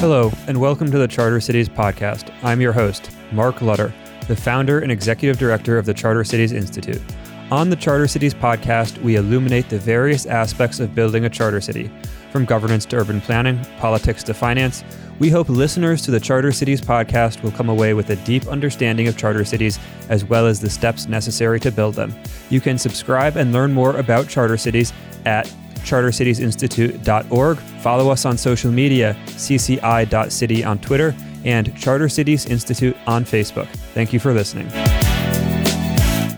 Hello, and welcome to the Charter Cities podcast. I'm your host, Mark Lutter, the founder and executive director of the Charter Cities Institute. On the Charter Cities podcast, we illuminate the various aspects of building a charter city, from governance to urban planning, politics to finance. We hope listeners to the Charter Cities podcast will come away with a deep understanding of charter cities as well as the steps necessary to build them. You can subscribe and learn more about charter cities at chartercitiesinstitute.org. Follow us on social media, cci.city on Twitter, and Charter Cities Institute on Facebook. Thank you for listening.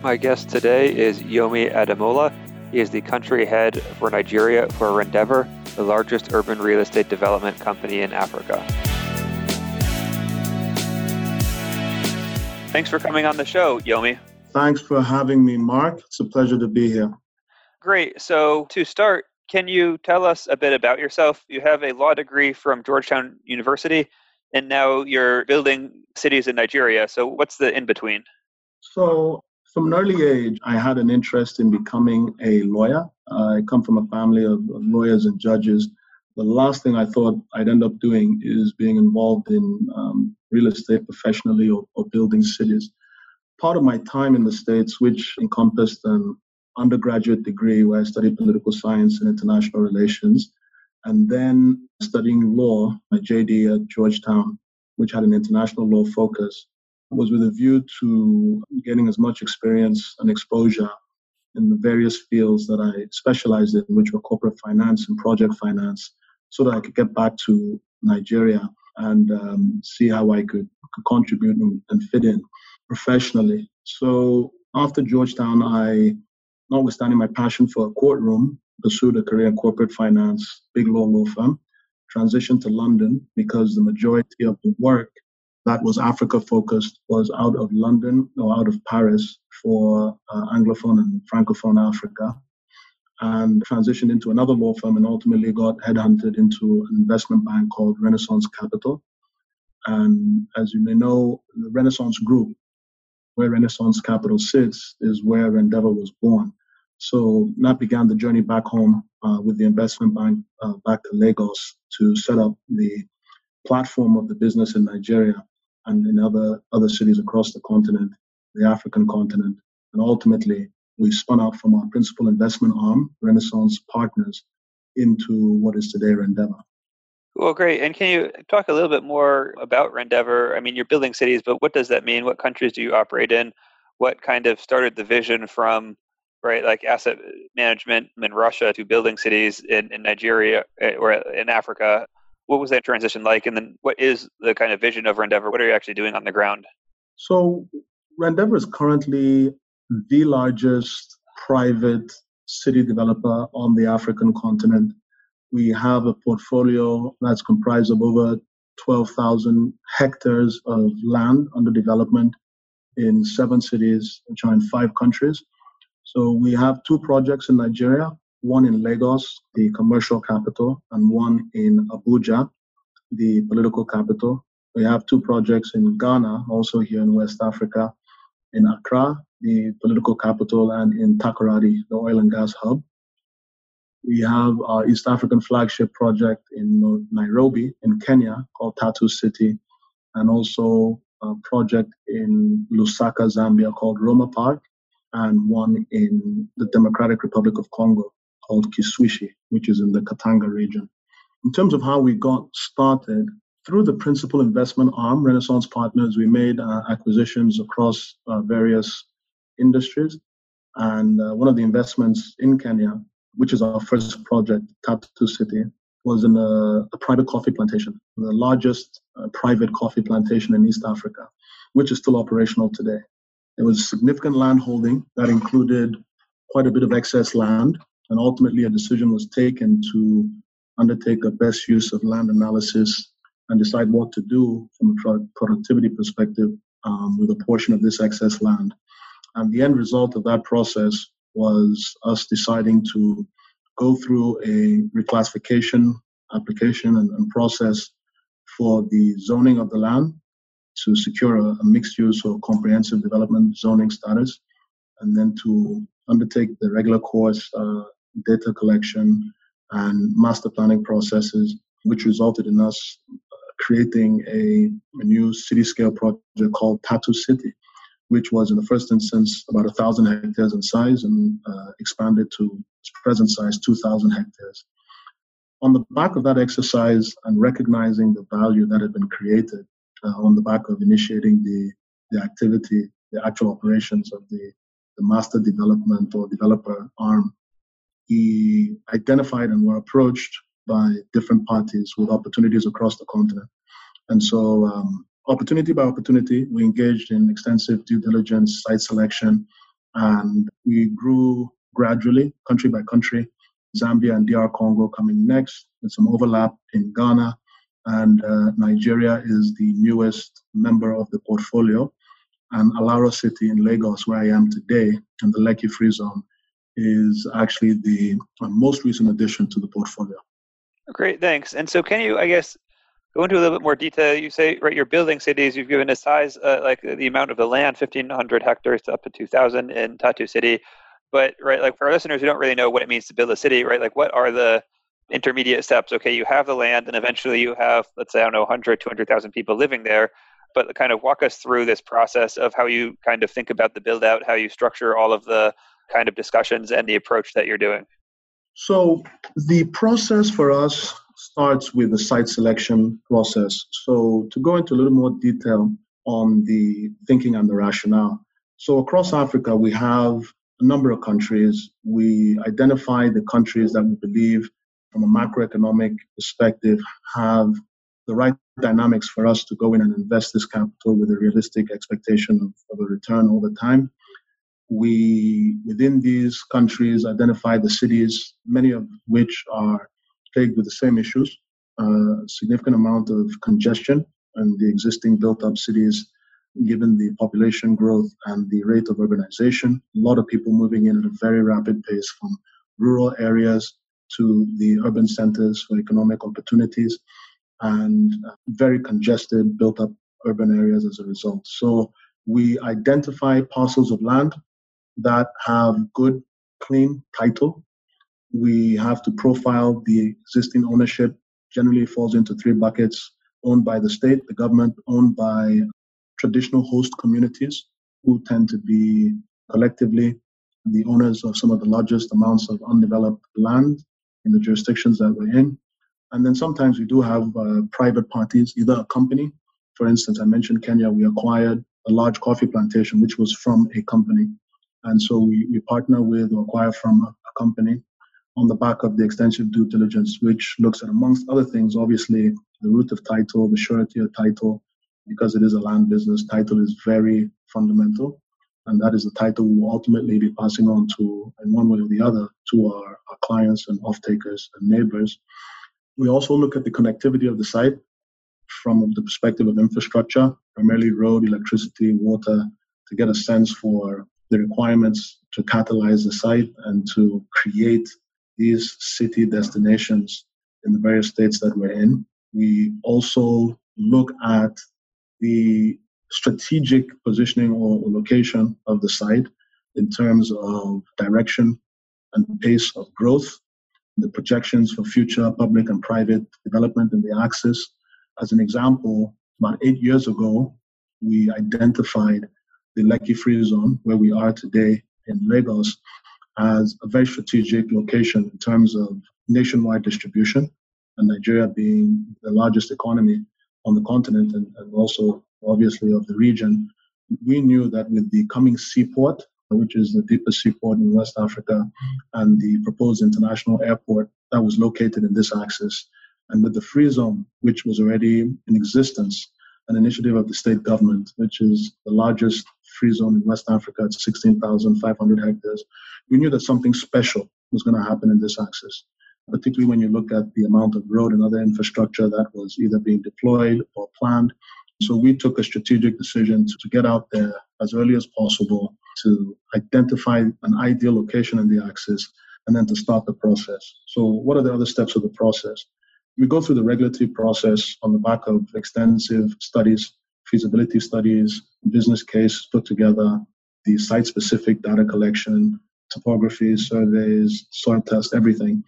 My guest today is Yomi Ademola. He is the country head for Nigeria for Rendeavour, the largest urban real estate development company in Africa. Thanks for coming on the show, Yomi. Thanks for having me, Mark. It's a pleasure to be here. Great. So, to start, can you tell us a bit about yourself? You have a law degree from Georgetown University, and now you're building cities in Nigeria. So, what's the in between? So, from an early age, I had an interest in becoming a lawyer. I come from a family of, lawyers and judges. The last thing I thought I'd end up doing is being involved in um, real estate professionally or, or building cities. Part of my time in the States, which encompassed an undergraduate degree where I studied political science and international relations, and then studying law at JD at Georgetown, which had an international law focus, was with a view to getting as much experience and exposure in the various fields that I specialized in, which were corporate finance and project finance, so that I could get back to Nigeria and um, see how I could, could contribute and, and fit in professionally. So after Georgetown, I notwithstanding my passion for a courtroom, pursued a career in corporate finance, big law law firm, transitioned to London because the majority of the work that was Africa focused was out of London or out of Paris for uh, Anglophone and Francophone Africa, and transitioned into another law firm and ultimately got headhunted into an investment bank called Renaissance Capital. And as you may know, the Renaissance Group, where Renaissance Capital sits, is where Rendeavour was born. So that began the journey back home uh, with the investment bank uh, back to Lagos to set up the platform of the business in Nigeria and in other other cities across the continent, the African continent, and ultimately we spun out from our principal investment arm, Renaissance Partners, into what is today Rendeavour. Well, great. And can you talk a little bit more about Rendeavour? I mean, you're building cities, but what does that mean? What countries do you operate in? What kind of started the vision from right? Like asset management in Russia to building cities in, in Nigeria eh, or in Africa. What was that transition like? And then what is the kind of vision of Rendeavour? What are you actually doing on the ground? So, Rendeavour is currently the largest private city developer on the African continent. We have a portfolio that's comprised of over 12,000 hectares of land under development in seven cities, which are in five countries. So we have two projects in Nigeria, one in Lagos, the commercial capital, and one in Abuja, the political capital. We have two projects in Ghana, also here in West Africa, in Accra, the political capital, and in Takoradi, the oil and gas hub. We have our East African flagship project in Nairobi, in Kenya, called Tatu City, and also a project in Lusaka, Zambia, called Roma Park, and one in the Democratic Republic of Congo called Kiswishi, which is in the Katanga region. In terms of how we got started, through the principal investment arm, Renaissance Partners, we made uh, acquisitions across uh, various industries. And uh, one of the investments in Kenya, which is our first project, Tatu City, was in a, a private coffee plantation, the largest uh, private coffee plantation in East Africa, which is still operational today. There was significant land holding that included quite a bit of excess land, and ultimately a decision was taken to undertake a best use of land analysis and decide what to do from a productivity perspective um, with a portion of this excess land. And the end result of that process was us deciding to go through a reclassification application and, and process for the zoning of the land to secure a, a mixed use or comprehensive development zoning status, and then to undertake the regular course uh, data collection and master planning processes, which resulted in us uh, creating a, a new city scale project called Tatu City, which was in the first instance about a thousand hectares in size and uh, expanded to its present size, 2,000 hectares. On the back of that exercise and recognizing the value that had been created on the back of initiating the, the activity, the actual operations of the, the master development or developer arm, he identified and were approached by different parties with opportunities across the continent. And so, um, opportunity by opportunity, we engaged in extensive due diligence, site selection, and we grew gradually, country by country. Zambia and DR Congo coming next, with some overlap in Ghana, and uh, Nigeria is the newest member of the portfolio. And Alaro City in Lagos, where I am today, in the Lekki Free Zone, is actually the uh, most recent addition to the portfolio. Great, thanks. And so, can you, I guess, go into a little bit more detail? You say, right, you're building cities. You've given a size, uh, like the amount of the land, 1,500 hectares to up to 2,000 in Tatu City. But, right, like for our listeners who don't really know what it means to build a city, right, like what are the intermediate steps? Okay, you have the land, and eventually you have, let's say, I don't know, 100, 200,000 people living there. But kind of walk us through this process of how you kind of think about the build out, how you structure all of the kind of discussions and the approach that you're doing. So the process for us starts with the site selection process. So to go into a little more detail on the thinking and the rationale. So across Africa, we have a number of countries. We identify the countries that we believe, from a macroeconomic perspective, have the right dynamics for us to go in and invest this capital with a realistic expectation of, of a return over time we, within these countries, identify the cities, many of which are plagued with the same issues, uh, significant amount of congestion and the existing built-up cities, given the population growth and the rate of urbanization. A lot of people moving in at a very rapid pace from rural areas to the urban centers for economic opportunities, and uh, very congested, built-up urban areas as a result. So we identify parcels of land that have good, clean title. We have to profile the existing ownership. Generally, falls into three buckets: owned by the state, the government, owned by traditional host communities, who tend to be collectively the owners of some of the largest amounts of undeveloped land in the jurisdictions that we're in. And then sometimes we do have uh, private parties, either a company. For instance, I mentioned Kenya, we acquired a large coffee plantation, which was from a company. And so we, we partner with or acquire from a, a company on the back of the extensive due diligence, which looks at, amongst other things, obviously the root of title, the surety of title, because it is a land business, title is very fundamental. And that is the title we will ultimately be passing on to, in one way or the other, to our, our clients and off-takers and neighbors. We also look at the connectivity of the site from the perspective of infrastructure, primarily road, electricity, water, to get a sense for the requirements to catalyze the site and to create these city destinations in the various states that we're in. We also look at the strategic positioning or location of the site in terms of direction and pace of growth, the projections for future public and private development in the axis. As an example, about eight years ago, we identified the Lekki Free Zone, where we are today in Lagos, as a very strategic location in terms of nationwide distribution, and Nigeria being the largest economy on the continent and, and also obviously of the region. We knew that with the coming seaport, which is the deepest seaport in West Africa, and the proposed international airport that was located in this axis, and with the free zone, which was already in existence, an initiative of the state government, which is the largest free zone in West Africa at 16,500 hectares. We knew that something special was going to happen in this axis, particularly when you look at the amount of road and other infrastructure that was either being deployed or planned. So we took a strategic decision to, get out there as early as possible to identify an ideal location in the axis and then to start the process. So, what are the other steps of the process? We go through the regulatory process on the back of extensive studies, feasibility studies, business case put together, the site specific data collection, topography, surveys, soil tests, everything.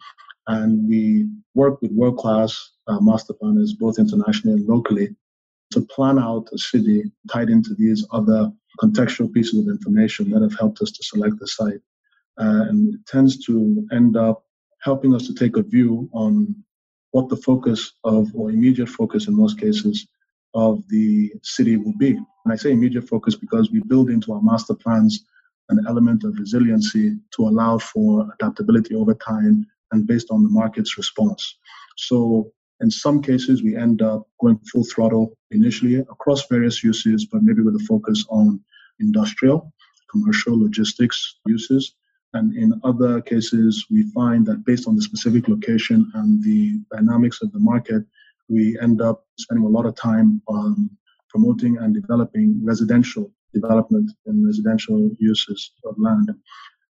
And we work with world class uh, master planners, both internationally and locally, to plan out a city tied into these other contextual pieces of information that have helped us to select the site. Uh, and it tends to end up helping us to take a view on what the focus of, or immediate focus in most cases, of the city will be. And I say immediate focus because we build into our master plans an element of resiliency to allow for adaptability over time and based on the market's response. So in some cases, we end up going full throttle initially across various uses, but maybe with a focus on industrial, commercial, logistics uses. And in other cases, we find that based on the specific location and the dynamics of the market, we end up spending a lot of time on promoting and developing residential development and residential uses of land.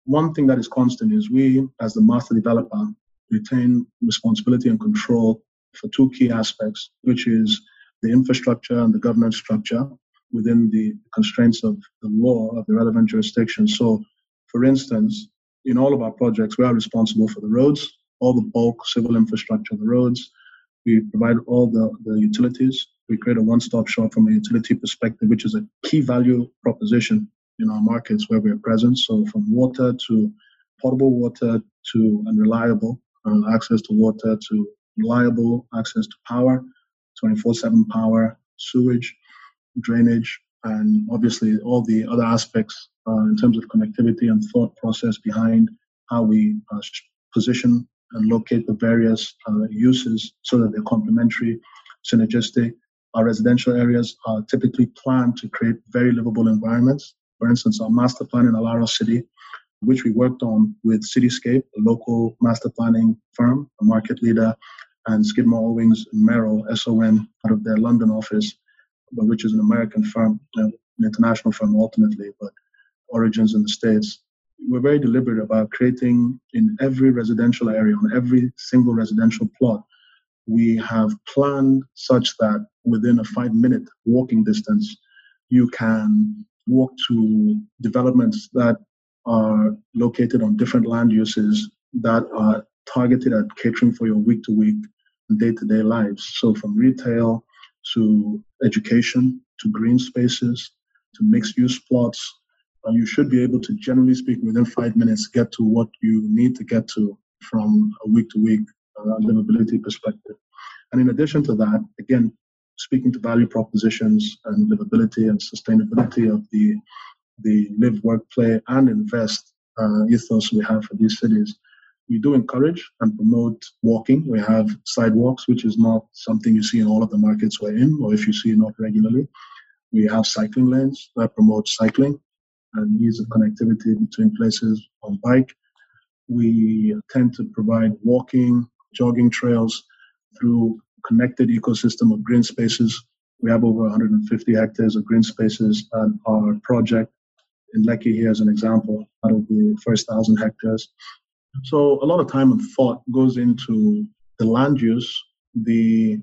One thing that is constant is we, as the master developer, retain responsibility and control for two key aspects, which is the infrastructure and the governance structure within the constraints of the law of the relevant jurisdiction. So, for instance, in all of our projects, we are responsible for the roads, all the bulk civil infrastructure, the roads. We provide all the, the utilities. We create a one stop shop from a utility perspective, which is a key value proposition in our markets where we're present. So, from water to potable water to unreliable uh, access to water to reliable access to power, 24 7 power, sewage, drainage, and obviously all the other aspects uh, in terms of connectivity and thought process behind how we uh, position and locate the various uh, uses so that they're complementary, synergistic. Our residential areas are typically planned to create very livable environments. For instance, our master plan in Alaro City which we worked on with Cityscape, a local master planning firm, a market leader, and Skidmore Owings and Merrill, SOM, out of their London office, which is an American firm, an international firm ultimately, but origins in the States. We're very deliberate about creating in every residential area, on every single residential plot, we have planned such that within a five minute walking distance, you can walk to developments that are located on different land uses that are targeted at catering for your week to week and day to day lives. So, from retail to education to green spaces to mixed use plots, uh, you should be able to, generally speaking, within five minutes, get to what you need to get to from a week to week livability perspective. And in addition to that, again, speaking to value propositions and livability and sustainability of the the live, work, play, and invest uh, ethos we have for these cities. We do encourage and promote walking. We have sidewalks, which is not something you see in all of the markets we're in, or if you see not regularly. We have cycling lanes that promote cycling and ease of connectivity between places on bike. We tend to provide walking, jogging trails through connected ecosystem of green spaces. We have over 150 hectares of green spaces at our project in Lekki here as an example, of the first thousand hectares. So a lot of time and thought goes into the land use, the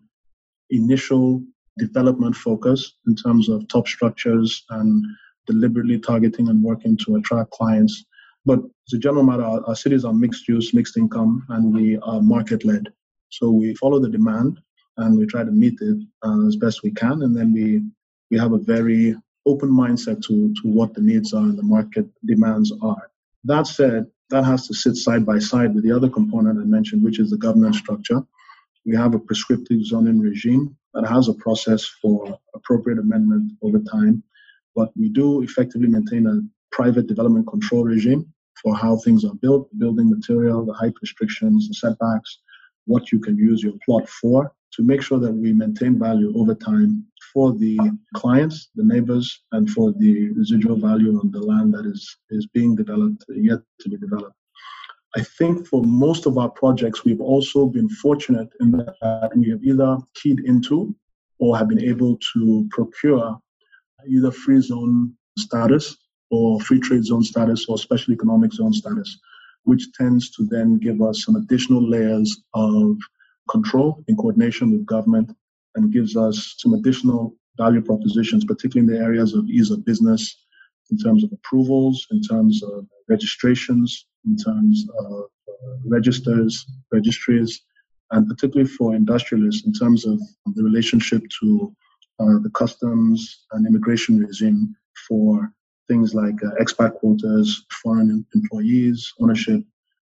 initial development focus in terms of top structures and deliberately targeting and working to attract clients. But as a general matter, our, our cities are mixed use, mixed income, and we are market led. So we follow the demand and we try to meet it uh, as best we can. And then we, we have a very open mindset to, to what the needs are and the market demands are. That said, that has to sit side by side with the other component I mentioned, which is the governance structure. We have a prescriptive zoning regime that has a process for appropriate amendment over time, but we do effectively maintain a private development control regime for how things are built, building material, the height restrictions, the setbacks, what you can use your plot for to make sure that we maintain value over time for the clients, the neighbors, and for the residual value on the land that is, is being developed, yet to be developed. I think for most of our projects, we've also been fortunate in that we have either keyed into or have been able to procure either free zone status or free trade zone status or special economic zone status, which tends to then give us some additional layers of control in coordination with government and gives us some additional value propositions, particularly in the areas of ease of business, in terms of approvals, in terms of registrations, in terms of uh, registers, registries, and particularly for industrialists in terms of the relationship to uh, the customs and immigration regime for things like uh, expat quotas, foreign employees, ownership,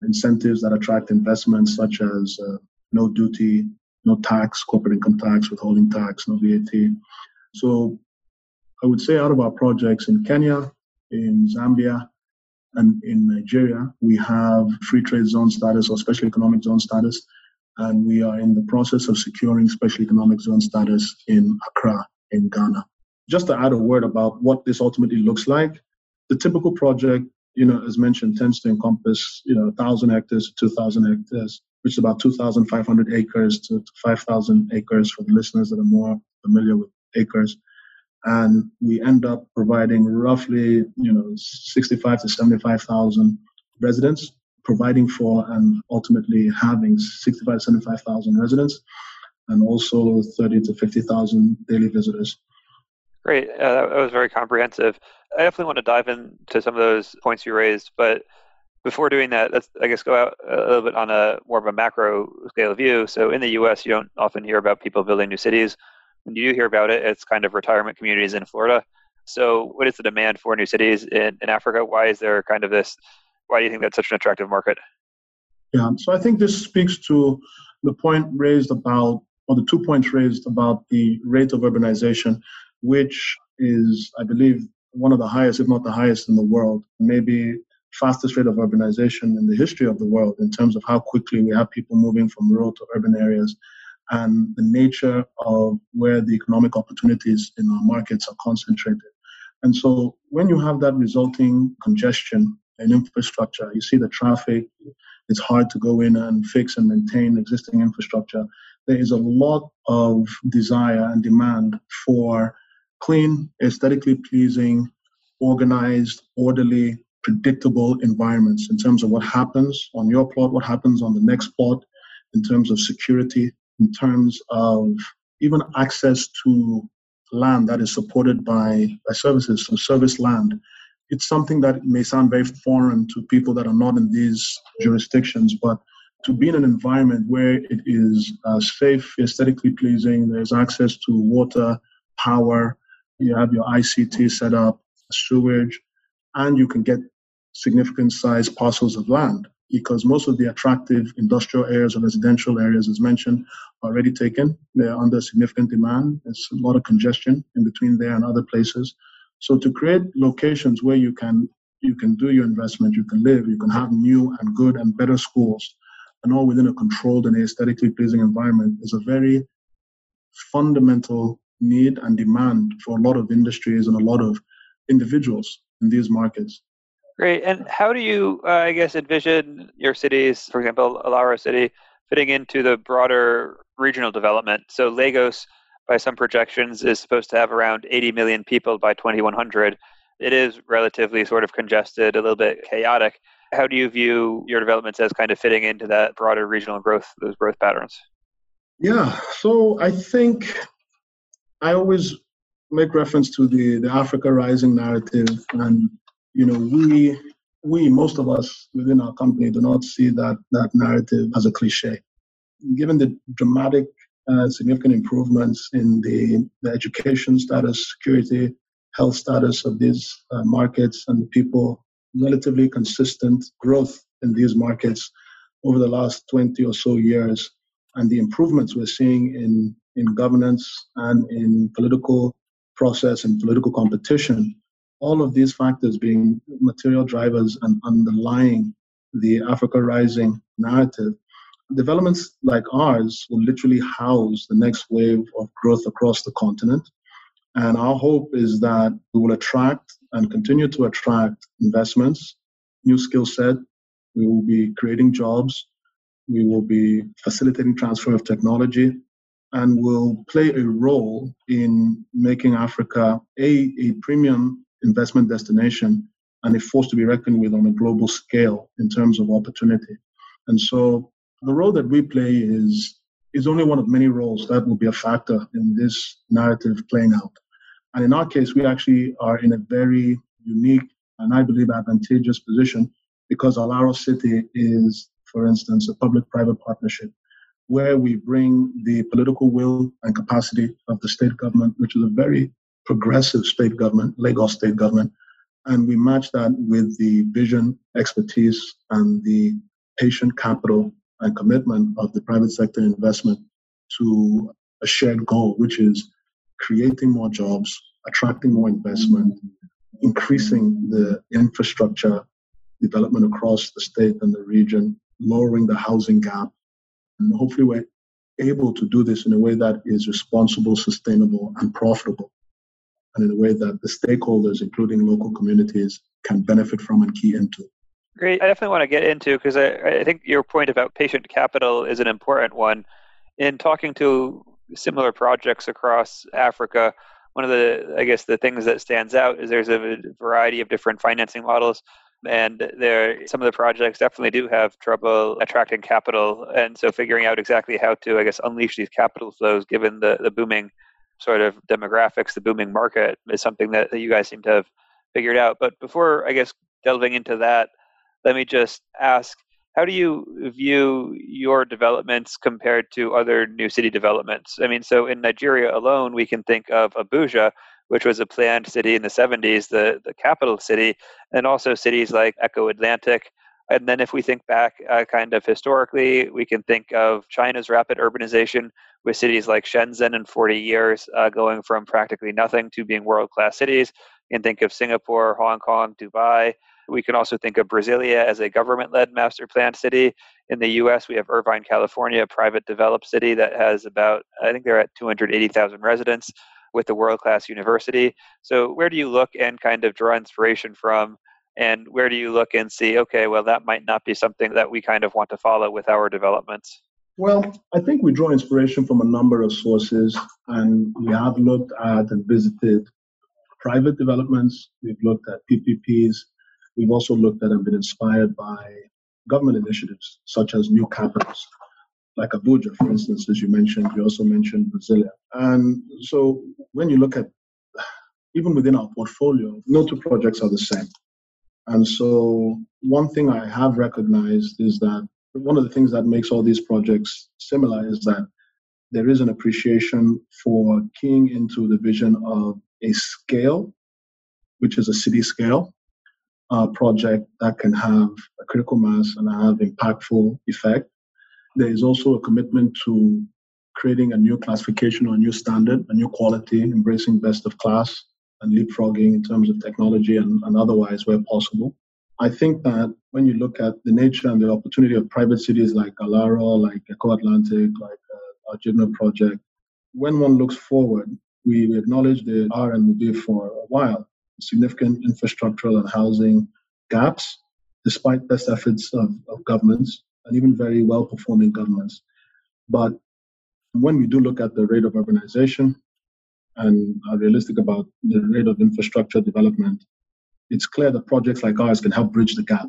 incentives that attract investments such as uh, no duty, no tax, corporate income tax, withholding tax, no VAT. So I would say out of our projects in Kenya, in Zambia, and in Nigeria, we have free trade zone status or special economic zone status, and we are in the process of securing special economic zone status in Accra, in Ghana. Just to add a word about what this ultimately looks like, the typical project, you know, as mentioned, tends to encompass, you know, 1,000 hectares 2,000 hectares, which is about 2,500 acres to 5,000 acres for the listeners that are more familiar with acres. And we end up providing roughly you know 65 to 75,000 residents providing for and ultimately having 65 75,000 residents and also 30 to 50,000 daily visitors. Great. Uh, that was very comprehensive. I definitely want to dive into some of those points you raised but before doing that let's i guess go out a little bit on a more of a macro scale view so in the us you don't often hear about people building new cities when you do hear about it, it's kind of retirement communities in Florida. So, what is the demand for new cities in, in Africa? Why is there kind of this? Why do you think that's such an attractive market? Yeah, so I think this speaks to the point raised about, or the two points raised about the rate of urbanization, which is, I believe, one of the highest, if not the highest in the world, maybe fastest rate of urbanization in the history of the world in terms of how quickly we have people moving from rural to urban areas and the nature of where the economic opportunities in our markets are concentrated. And so when you have that resulting congestion in infrastructure, you see the traffic, it's hard to go in and fix and maintain existing infrastructure. There is a lot of desire and demand for clean, aesthetically pleasing, organized, orderly, predictable environments in terms of what happens on your plot, what happens on the next plot, in terms of security, in terms of even access to land that is supported by, by services, so service land. It's something that may sound very foreign to people that are not in these jurisdictions, but to be in an environment where it is uh, safe, aesthetically pleasing, there's access to water, power, you have your ICT set up, sewage, and you can get significant sized parcels of land because most of the attractive industrial areas or residential areas, as mentioned, are already taken. They're under significant demand. There's a lot of congestion in between there and other places. So to create locations where you can you can do your investment, you can live, you can have new and good and better schools, and all within a controlled and aesthetically pleasing environment is a very fundamental need and demand for a lot of industries and a lot of individuals in these markets. Great. And how do you, uh, I guess, envision your cities, for example, Alaro City, fitting into the broader regional development? So Lagos, by some projections, is supposed to have around 80 million people by 2100. It is relatively sort of congested, a little bit chaotic. How do you view your developments as kind of fitting into that broader regional growth, those growth patterns? Yeah, so I think I always make reference to the, the Africa Rising narrative and you know, we we most of us within our company do not see that that narrative as a cliche. Given the dramatic uh, significant improvements in the, the education status, security, health status of these uh, markets and the people, relatively consistent growth in these markets over the last 20 or so years, and the improvements we're seeing in, in governance and in political process and political competition all of these factors being material drivers and underlying the Africa Rising narrative, developments like ours will literally house the next wave of growth across the continent. And our hope is that we will attract and continue to attract investments, new skill set. We will be creating jobs. We will be facilitating transfer of technology and will play a role in making Africa a, a premium investment destination and a force to be reckoned with on a global scale in terms of opportunity. And so the role that we play is is only one of many roles that will be a factor in this narrative playing out. And in our case, we actually are in a very unique and I believe advantageous position because Alaro City is, for instance, a public private partnership where we bring the political will and capacity of the state government, which is a very progressive state government, Lagos state government, and we match that with the vision, expertise, and the patient capital and commitment of the private sector investment to a shared goal, which is creating more jobs, attracting more investment, increasing the infrastructure development across the state and the region, lowering the housing gap. And hopefully, we're able to do this in a way that is responsible, sustainable, and profitable, and in a way that the stakeholders, including local communities, can benefit from and key into. Great. I definitely want to get into because I, I think your point about patient capital is an important one. In talking to similar projects across Africa, one of the I guess the things that stands out is there's a variety of different financing models and there some of the projects definitely do have trouble attracting capital and so figuring out exactly how to I guess unleash these capital flows given the, the booming sort of demographics, the booming market is something that, that you guys seem to have figured out. But before I guess delving into that, let me just ask how do you view your developments compared to other new city developments? I mean, so in Nigeria alone, we can think of Abuja, which was a planned city in the 70s, the, the capital city, and also cities like Eko Atlantic. And then if we think back uh, kind of historically, we can think of China's rapid urbanization with cities like Shenzhen in 40 years uh, going from practically nothing to being world class cities. Can think of Singapore, Hong Kong, Dubai. We can also think of Brasilia as a government led master planned city. In the US, we have Irvine, California, a private developed city that has about, I think they're at 280,000 residents with a world class university. So, where do you look and kind of draw inspiration from? And where do you look and see, okay, well, that might not be something that we kind of want to follow with our developments? Well, I think we draw inspiration from a number of sources, and we have looked at and visited private developments, we've looked at PPPs, We've also looked at and been inspired by government initiatives such as new capitals, like Abuja, for instance, as you mentioned. You also mentioned Brasilia. And so when you look at even within our portfolio, no two projects are the same. And so one thing I have recognized is that one of the things that makes all these projects similar is that there is an appreciation for keying into the vision of a scale, which is a city scale, project that can have a critical mass and have impactful effect. There is also a commitment to creating a new classification or a new standard, a new quality, embracing best of class and leapfrogging in terms of technology and, and otherwise where possible. I think that when you look at the nature and the opportunity of private cities like Alaro, like Eko Atlantic, like uh, our Jigna project, when one looks forward, we acknowledge the R and the D for a while significant infrastructural and housing gaps, despite best efforts of, of governments and even very well performing governments. But when we do look at the rate of urbanization and are realistic about the rate of infrastructure development, it's clear that projects like ours can help bridge the gap,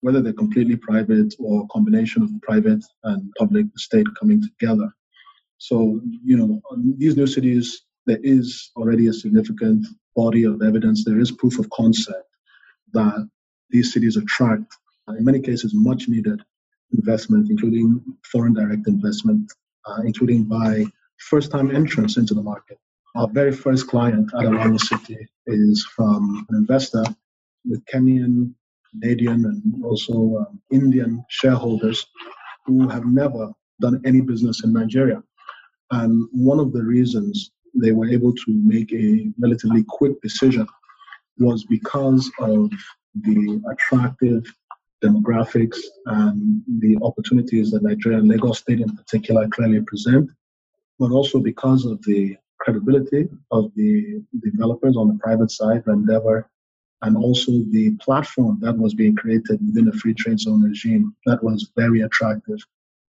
whether they're completely private or a combination of private and public, state coming together. So, you know, these new cities, there is already a significant body of evidence, there is proof of concept that these cities attract, in many cases, much needed investment, including foreign direct investment, uh, including by first time entrance into the market. Our very first client at Alaro City is from an investor with Kenyan, Canadian, and also um, Indian shareholders who have never done any business in Nigeria. And one of the reasons they were able to make a relatively quick decision was because of the attractive demographics and the opportunities that Nigeria and Lagos State in particular clearly present, but also because of the credibility of the developers on the private side, Rendeavour, and also the platform that was being created within a free trade zone regime that was very attractive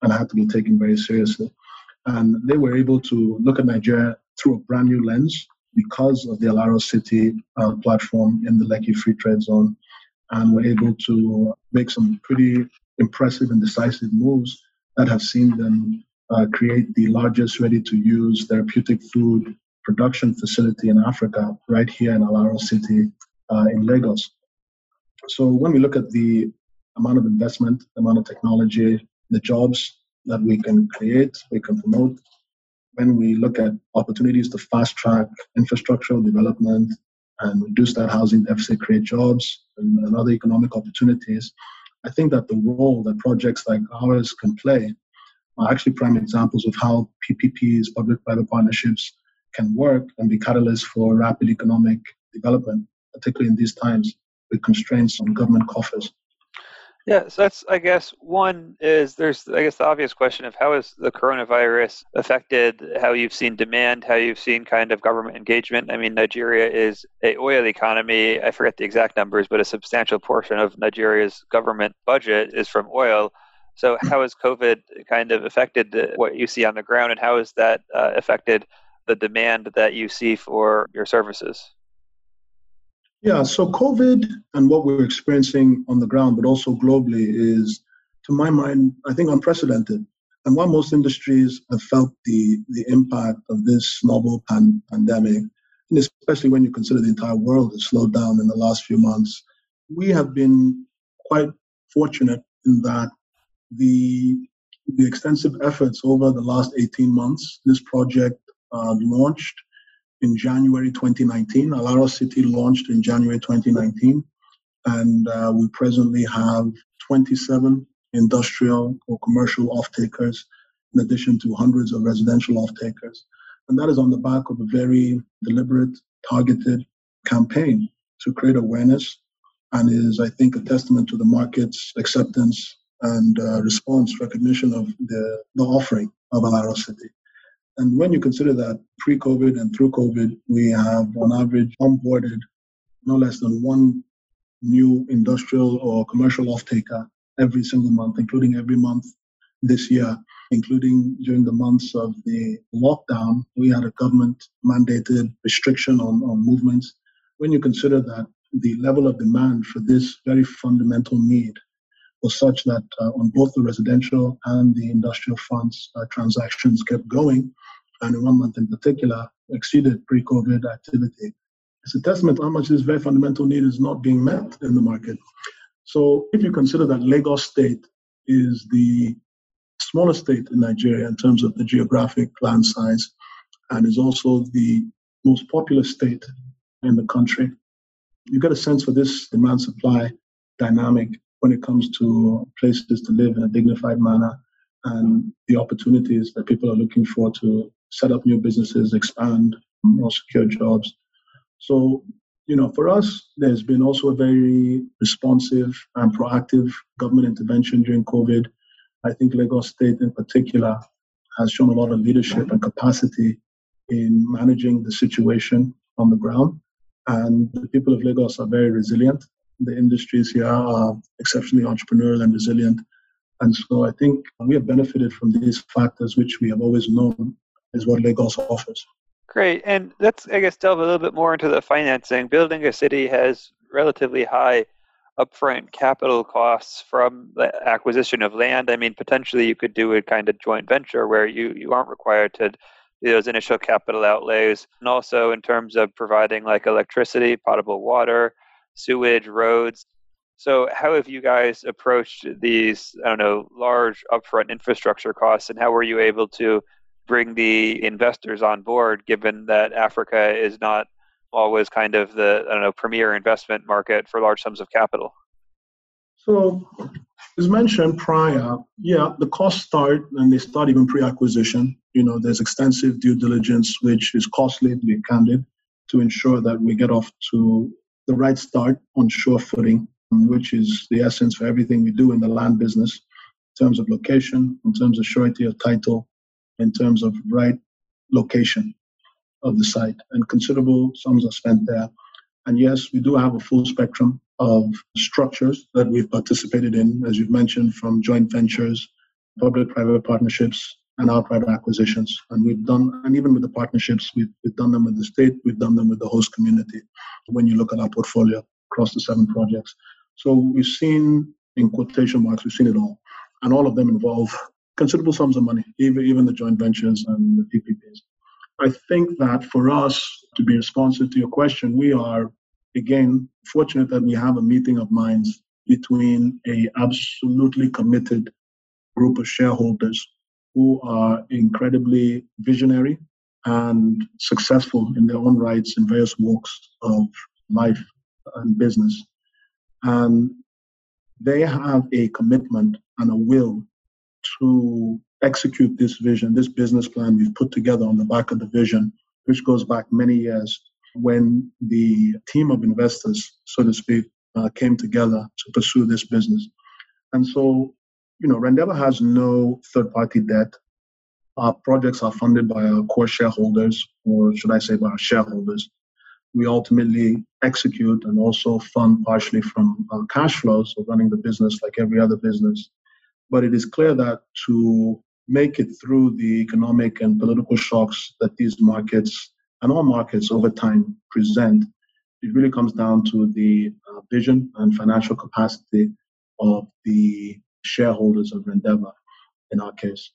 and had to be taken very seriously. And they were able to look at Nigeria through a brand new lens because of the Alaro City uh, platform in the Lekki Free Trade Zone. And we're able to make some pretty impressive and decisive moves that have seen them uh, create the largest ready to use therapeutic food production facility in Africa right here in Alaro City uh, in Lagos. So when we look at the amount of investment, the amount of technology, the jobs that we can create, we can promote. When we look at opportunities to fast track infrastructural development and reduce that housing deficit, create jobs and, and other economic opportunities, I think that the role that projects like ours can play are actually prime examples of how PPPs, public private partnerships, can work and be catalysts for rapid economic development, particularly in these times with constraints on government coffers. Yeah, so that's I guess one is there's I guess the obvious question of how has the coronavirus affected how you've seen demand, how you've seen kind of government engagement. I mean, Nigeria is a oil economy. I forget the exact numbers, but a substantial portion of Nigeria's government budget is from oil. So, how has COVID kind of affected what you see on the ground, and how has that uh, affected the demand that you see for your services? Yeah, so COVID and what we're experiencing on the ground, but also globally, is, to my mind, I think unprecedented. And while most industries have felt the, the impact of this novel pan- pandemic, and especially when you consider the entire world has slowed down in the last few months, we have been quite fortunate in that the, the extensive efforts over the last 18 months, this project uh, launched in January 2019. Alaro City launched in January 2019, and uh, we presently have 27 industrial or commercial off-takers, in addition to hundreds of residential off-takers. And that is on the back of a very deliberate, targeted campaign to create awareness and is, I think, a testament to the market's acceptance and uh, response, recognition of the, the offering of Alaro City. And when you consider that pre COVID and through COVID, we have on average onboarded no less than one new industrial or commercial off-taker every single month, including every month this year, including during the months of the lockdown, we had a government mandated restriction on, on movements. When you consider that the level of demand for this very fundamental need was such that uh, on both the residential and the industrial fronts, uh, transactions kept going, and in one month in particular exceeded pre-COVID activity. It's a testament to how much this very fundamental need is not being met in the market. So if you consider that Lagos State is the smallest state in Nigeria in terms of the geographic land size, and is also the most populous state in the country, you get a sense for this demand supply dynamic when it comes to places to live in a dignified manner and the opportunities that people are looking for to set up new businesses, expand, more secure jobs. So, you know, for us, there's been also a very responsive and proactive government intervention during COVID. I think Lagos State in particular has shown a lot of leadership and capacity in managing the situation on the ground. And the people of Lagos are very resilient. The industries here are exceptionally entrepreneurial and resilient. And so I think we have benefited from these factors, which we have always known is what Lagos offers. Great. And let's, I guess, delve a little bit more into the financing. Building a city has relatively high upfront capital costs from the acquisition of land. I mean, potentially you could do a kind of joint venture where you, you aren't required to do those initial capital outlays. And also in terms of providing like electricity, potable water, sewage, roads. So, how have you guys approached these, I don't know, large upfront infrastructure costs, and how were you able to bring the investors on board, given that Africa is not always kind of the I don't know premier investment market for large sums of capital? So, as mentioned prior, yeah, the costs start and they start even pre-acquisition. You know, there's extensive due diligence, which is costly to be candid, to ensure that we get off to the right start on sure footing, um, which is the essence for everything we do in the land business, in terms of location, in terms of surety of title, in terms of right location of the site, and considerable sums are spent there. And yes, we do have a full spectrum of structures that we've participated in, as you've mentioned, from joint ventures, public-private partnerships, and outright acquisitions. And we've done, and even with the partnerships, we've, we've done them with the state, we've done them with the host community. When you look at our portfolio across the seven projects, so we've seen, in quotation marks, we've seen it all, and all of them involve considerable sums of money, even, even the joint ventures and the PPPs. I think that for us to be responsive to your question, we are, again, fortunate that we have a meeting of minds between a absolutely committed group of shareholders who are incredibly visionary and successful in their own rights in various walks of life and business. And they have a commitment and a will to execute this vision, this business plan we've put together on the back of the vision, which goes back many years when the team of investors, so to speak, uh, came together to pursue this business. And so, you know, Rendeavour has no third party debt. Our projects are funded by our core shareholders, or should I say, by our shareholders. We ultimately execute and also fund partially from our cash flows of running the business like every other business. But it is clear that to make it through the economic and political shocks that these markets and all markets over time present, it really comes down to the uh, vision and financial capacity of the shareholders of Rendeavour in our case.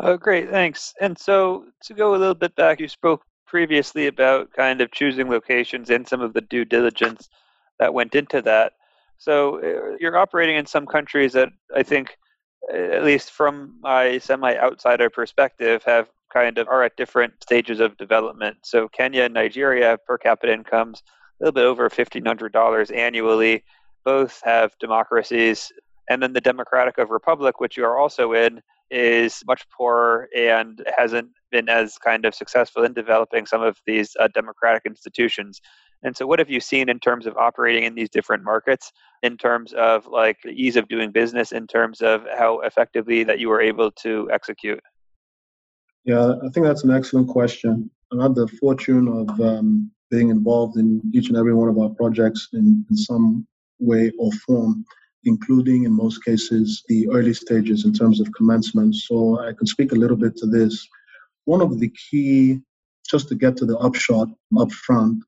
Oh, great, thanks. And so to go a little bit back, you spoke previously about kind of choosing locations and some of the due diligence that went into that. So uh, you're operating in some countries that I think, at least from my semi outsider perspective, have kind of are at different stages of development. So Kenya and Nigeria per capita incomes a little bit over $1,500 annually. Both have democracies. And then the Democratic of Republic, which you are also in, is much poorer and hasn't been as kind of successful in developing some of these uh, democratic institutions. And so, what have you seen in terms of operating in these different markets, in terms of like the ease of doing business, in terms of how effectively that you were able to execute? Yeah, I think that's an excellent question. I had the fortune of um, being involved in each and every one of our projects in, in some way or form, including in most cases the early stages in terms of commencement. So I can speak a little bit to this. One of the key, just to get to the upshot up front,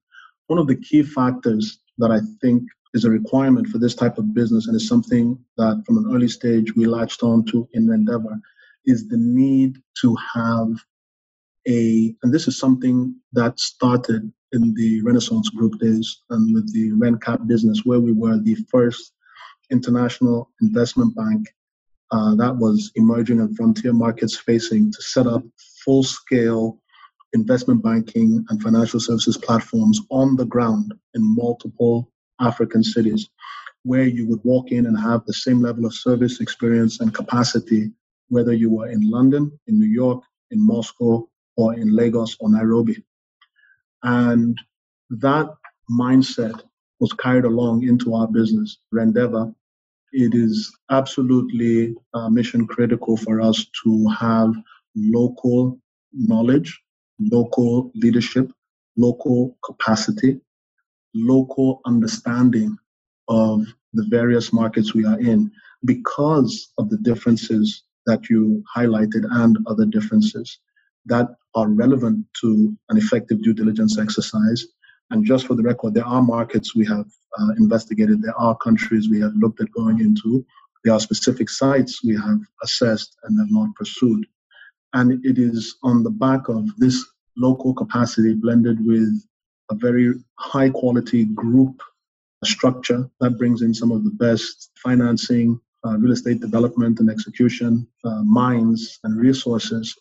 one of the key factors that I think is a requirement for this type of business and is something that from an early stage we latched on to in Rendeavour is the need to have a, and this is something that started in the Renaissance Group days and with the RenCap business, where we were the first international investment bank uh, that was emerging and frontier markets facing to set up full scale investment banking and financial services platforms on the ground in multiple African cities, where you would walk in and have the same level of service experience and capacity whether you were in London, in New York, in Moscow, or in Lagos or Nairobi. And that mindset was carried along into our business, Rendeavour. It is absolutely uh, mission critical for us to have local knowledge, local leadership, local capacity, local understanding of the various markets we are in because of the differences that you highlighted and other differences that are relevant to an effective due diligence exercise. And just for the record, there are markets we have uh, investigated, there are countries we have looked at going into, there are specific sites we have assessed and have not pursued. And it is on the back of this local capacity blended with a very high quality group structure that brings in some of the best financing, uh, real estate development and execution, uh, minds and resources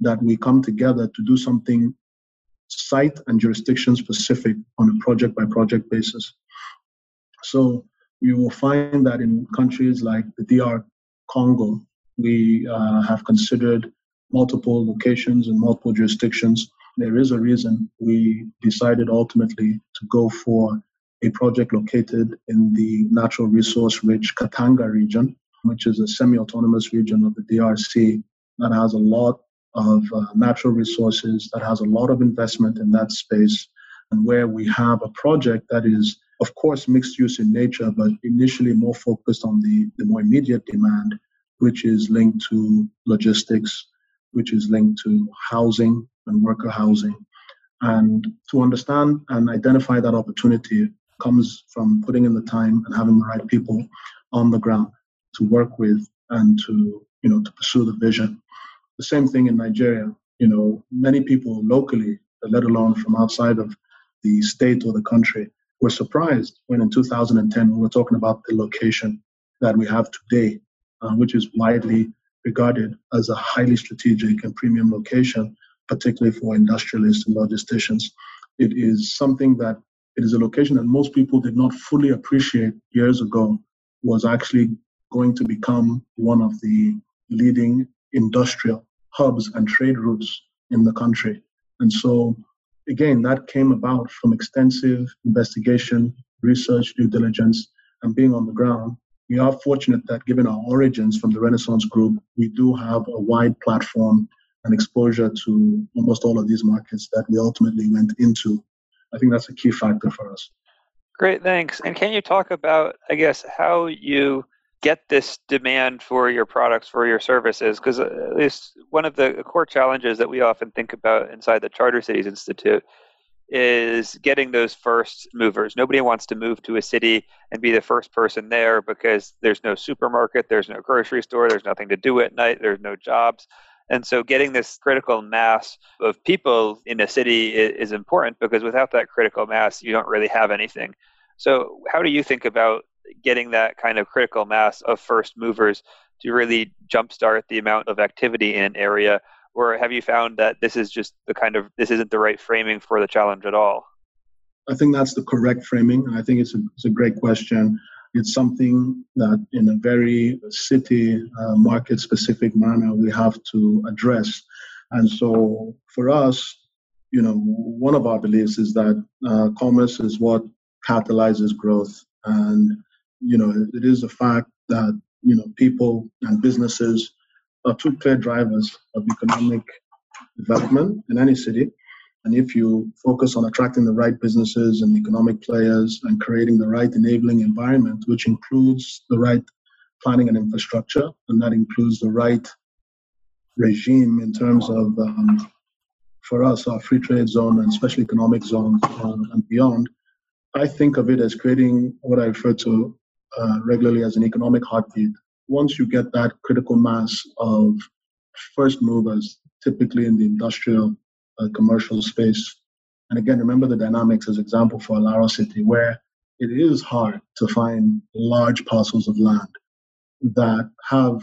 that we come together to do something site and jurisdiction specific on a project by project basis. So you will find that in countries like the DR Congo, we uh, have considered multiple locations and multiple jurisdictions. There is a reason we decided ultimately to go for a project located in the natural resource rich Katanga region, which is a semi autonomous region of the DRC that has a lot of uh, natural resources, that has a lot of investment in that space, and where we have a project that is, of course, mixed use in nature, but initially more focused on the, the more immediate demand, which is linked to logistics, which is linked to housing and worker housing. And to understand and identify that opportunity, comes from putting in the time and having the right people on the ground to work with and to you know to pursue the vision. The same thing in Nigeria. You know, many people locally, let alone from outside of the state or the country, were surprised when in 2010 we were talking about the location that we have today, uh, which is widely regarded as a highly strategic and premium location, particularly for industrialists and logisticians. It is something that it is a location that most people did not fully appreciate years ago was actually going to become one of the leading industrial hubs and trade routes in the country. And so, again, that came about from extensive investigation, research, due diligence, and being on the ground. We are fortunate that, given our origins from the Renaissance Group, we do have a wide platform and exposure to almost all of these markets that we ultimately went into. I think that's a key factor for us. Great, thanks. And can you talk about, I guess, how you get this demand for your products, for your services? Because at uh, least one of the core challenges that we often think about inside the Charter Cities Institute is getting those first movers. Nobody wants to move to a city and be the first person there because there's no supermarket, there's no grocery store, there's nothing to do at night, there's no jobs. And so getting this critical mass of people in a city is, important because without that critical mass, you don't really have anything. So, how do you think about getting that kind of critical mass of first movers to really jumpstart the amount of activity in an area? Or have you found that this is just the kind of this isn't the right framing for the challenge at all? I think that's the correct framing. I think it's a, it's a great question. It's something that, in a very city uh, market specific manner, we have to address. And so, for us, you know, one of our beliefs is that uh, commerce is what catalyzes growth. And, you know, it is a fact that, you know, people and businesses are two clear drivers of economic development in any city. And if you focus on attracting the right businesses and economic players and creating the right enabling environment, which includes the right planning and infrastructure, and that includes the right regime in terms of, um, for us, our free trade zone and special economic zone uh, and beyond, I think of it as creating what I refer to uh, regularly as an economic heartbeat. Once you get that critical mass of first movers, typically in the industrial uh, commercial space. And again, remember the dynamics as example for Alaro City, where it is hard to find large parcels of land that have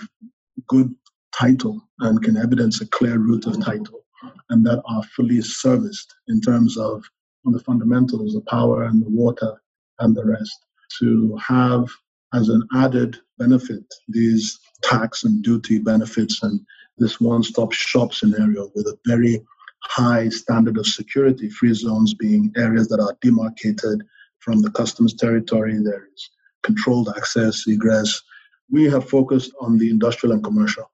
good title and can evidence a clear route of title and that are fully serviced in terms of on the fundamentals, the power and the water and the rest. To have as an added benefit these tax and duty benefits and this one-stop shop scenario with a very high standard of security, free zones being areas that are demarcated from the customs territory. There is controlled access, egress. We have focused on the industrial and commercial.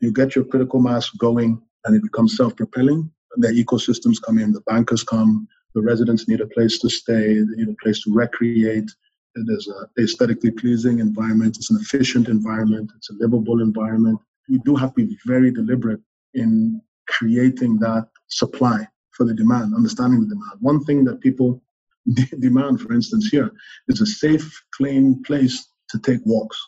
You get your critical mass going and it becomes self propelling. The ecosystems come in, the bankers come, the residents need a place to stay, they need a place to recreate. It is an aesthetically pleasing environment, it's an efficient environment, it's a livable environment. We do have to be very deliberate in creating that supply for the demand, understanding the demand. One thing that people demand, for instance, here is a safe, clean place to take walks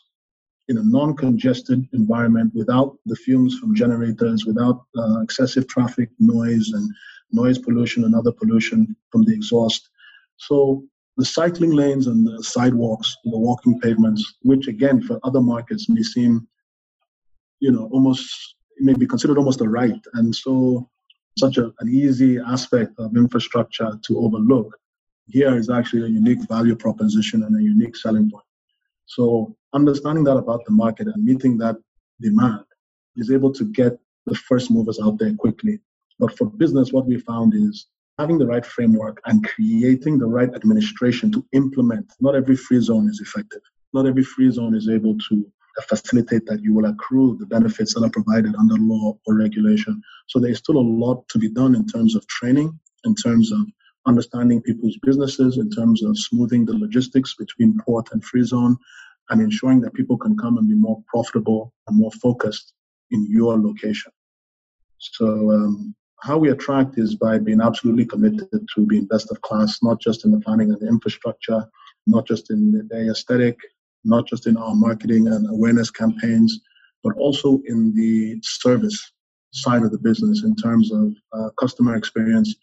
in a non congested environment without the fumes from generators, without uh, excessive traffic noise and noise pollution and other pollution from the exhaust. So the cycling lanes and the sidewalks, the walking pavements, which again for other markets may seem, you know, almost may be considered almost a right. And so, such a, an easy aspect of infrastructure to overlook here is actually a unique value proposition and a unique selling point. So, understanding that about the market and meeting that demand is able to get the first movers out there quickly. But for business, what we found is having the right framework and creating the right administration to implement. Not every free zone is effective. Not every free zone is able to facilitate that you will accrue the benefits that are provided under law or regulation. So there's still a lot to be done in terms of training, in terms of understanding people's businesses, in terms of smoothing the logistics between port and free zone, and ensuring that people can come and be more profitable and more focused in your location. So um, how we attract is by being absolutely committed to being best of class, not just in the planning and the infrastructure, not just in the aesthetic, not just in our marketing and awareness campaigns, but also in the service side of the business in terms of uh, customer experience,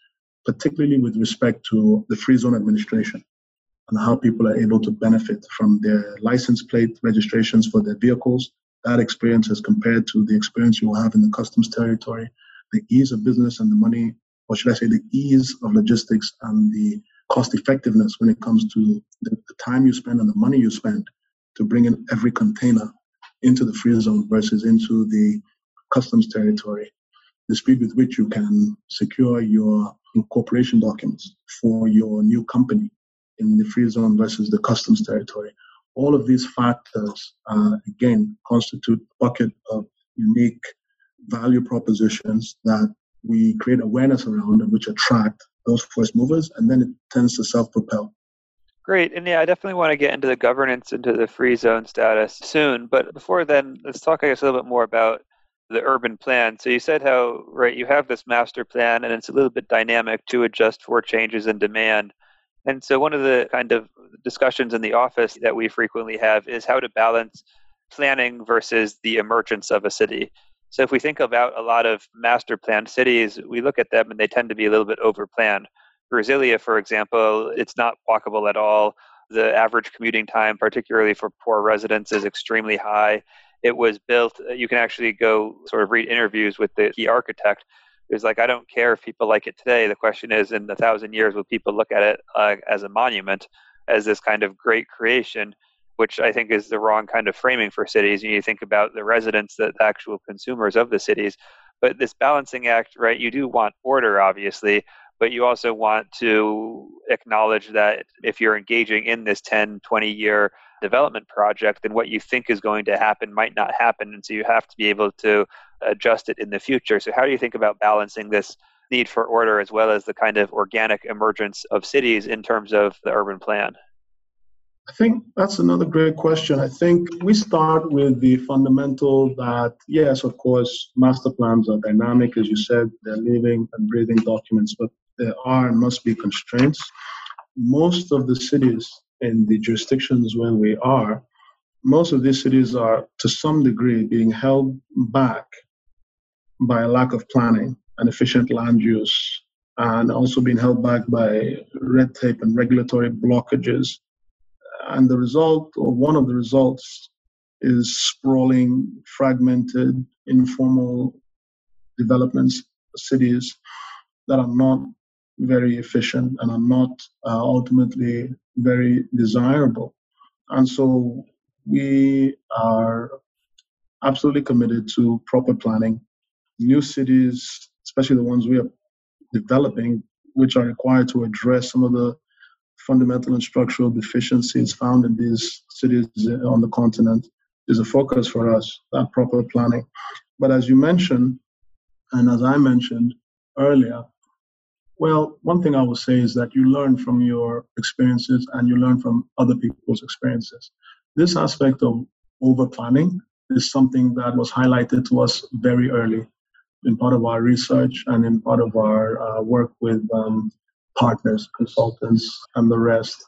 particularly with respect to the free zone administration. and how people are able to benefit from their license plate registrations for their vehicles. That experience as compared to the experience you will have in the customs territory, the ease of business and the money, or should I say, the ease of logistics and the cost effectiveness when it comes to the, the time you spend and the money you spend to bring in every container into the free zone versus into the customs territory. The speed with which you can secure your incorporation documents for your new company in the free zone versus the customs territory. All of these factors, uh, again, constitute a bucket of unique value propositions that we create awareness around and which attract those first movers, and then it tends to self propel. Great. And yeah, I definitely want to get into the governance, into the free zone status soon. But before then, let's talk, I guess, a little bit more about the urban plan. So you said how, right, you have this master plan and it's a little bit dynamic to adjust for changes in demand. And so one of the kind of discussions in the office that we frequently have is how to balance planning versus the emergence of a city. So if we think about a lot of master planned cities, we look at them and they tend to be a little bit over planned. Brasilia, for example, it's not walkable at all. The average commuting time, particularly for poor residents, is extremely high. It was built, uh, you can actually go sort of read interviews with the key architect. It's like, I don't care if people like it today. The question is, in a thousand years, will people look at it uh, as a monument, as this kind of great creation, which I think is the wrong kind of framing for cities. You think about the residents, the actual consumers of the cities. But this balancing act, right, you do want order, obviously, but you also want to acknowledge that if you're engaging in this 10 20 year development project then what you think is going to happen might not happen and so you have to be able to adjust it in the future so how do you think about balancing this need for order as well as the kind of organic emergence of cities in terms of the urban plan I think that's another great question. I think we start with the fundamental that, yes, of course, master plans are dynamic, as you said, they're living and breathing documents, but there are and must be constraints. Most of the cities in the jurisdictions where we are, most of these cities are to some degree being held back by a lack of planning and efficient land use, and also being held back by red tape and regulatory blockages. And the result, or one of the results, is sprawling, fragmented, informal developments, cities that are not very efficient and are not uh, ultimately very desirable. And so we are absolutely committed to proper planning. New cities, especially the ones we are developing, which are required to address some of the fundamental and structural deficiencies found in these cities on the continent, is a focus for us, that proper planning. But as you mentioned, and as I mentioned earlier, well, one thing I will say is that you learn from your experiences and you learn from other people's experiences. This aspect of over planning is something that was highlighted to us very early in part of our research and in part of our uh, work with um, partners, consultants, and the rest.